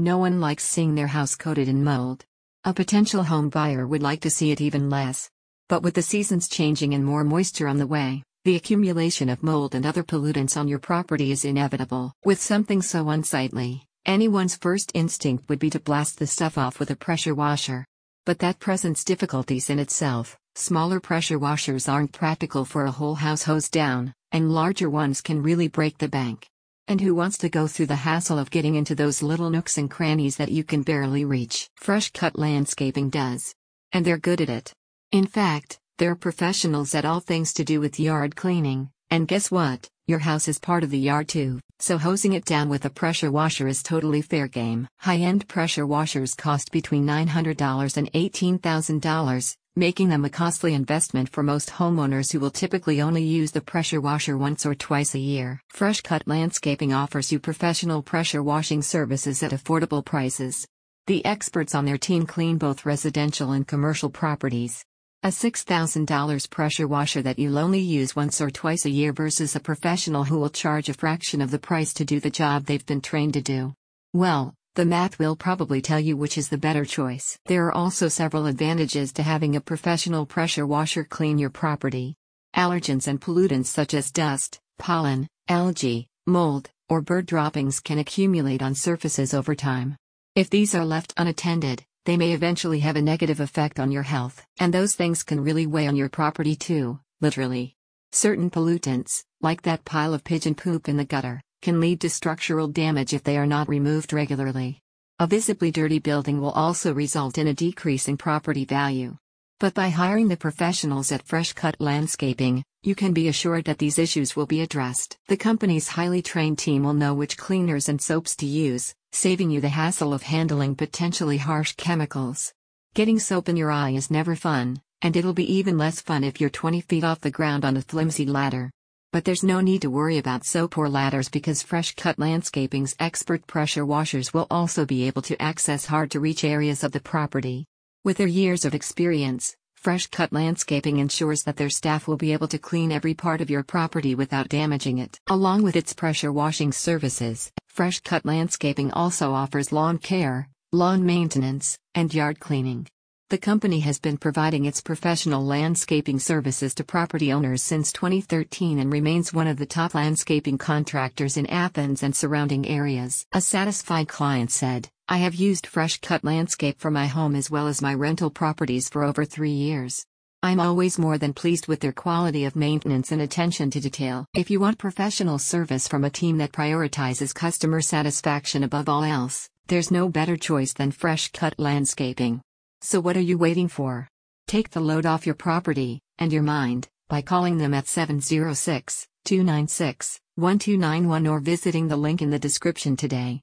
No one likes seeing their house coated in mold. A potential home buyer would like to see it even less. But with the seasons changing and more moisture on the way, the accumulation of mold and other pollutants on your property is inevitable. With something so unsightly, anyone's first instinct would be to blast the stuff off with a pressure washer. But that presents difficulties in itself. Smaller pressure washers aren't practical for a whole house hose down, and larger ones can really break the bank. And who wants to go through the hassle of getting into those little nooks and crannies that you can barely reach? Fresh Cut Landscaping does. And they're good at it. In fact, they're professionals at all things to do with yard cleaning, and guess what? Your house is part of the yard too, so hosing it down with a pressure washer is totally fair game. High end pressure washers cost between $900 and $18,000, making them a costly investment for most homeowners who will typically only use the pressure washer once or twice a year. Fresh Cut Landscaping offers you professional pressure washing services at affordable prices. The experts on their team clean both residential and commercial properties. A $6,000 pressure washer that you'll only use once or twice a year versus a professional who will charge a fraction of the price to do the job they've been trained to do. Well, the math will probably tell you which is the better choice. There are also several advantages to having a professional pressure washer clean your property. Allergens and pollutants such as dust, pollen, algae, mold, or bird droppings can accumulate on surfaces over time. If these are left unattended, they may eventually have a negative effect on your health. And those things can really weigh on your property too, literally. Certain pollutants, like that pile of pigeon poop in the gutter, can lead to structural damage if they are not removed regularly. A visibly dirty building will also result in a decrease in property value. But by hiring the professionals at Fresh Cut Landscaping, you can be assured that these issues will be addressed. The company's highly trained team will know which cleaners and soaps to use, saving you the hassle of handling potentially harsh chemicals. Getting soap in your eye is never fun, and it'll be even less fun if you're 20 feet off the ground on a flimsy ladder. But there's no need to worry about soap or ladders because Fresh Cut Landscaping's expert pressure washers will also be able to access hard to reach areas of the property. With their years of experience, Fresh Cut Landscaping ensures that their staff will be able to clean every part of your property without damaging it. Along with its pressure washing services, Fresh Cut Landscaping also offers lawn care, lawn maintenance, and yard cleaning. The company has been providing its professional landscaping services to property owners since 2013 and remains one of the top landscaping contractors in Athens and surrounding areas. A satisfied client said, I have used Fresh Cut Landscape for my home as well as my rental properties for over three years. I'm always more than pleased with their quality of maintenance and attention to detail. If you want professional service from a team that prioritizes customer satisfaction above all else, there's no better choice than Fresh Cut Landscaping. So what are you waiting for? Take the load off your property and your mind by calling them at 706 296 1291 or visiting the link in the description today.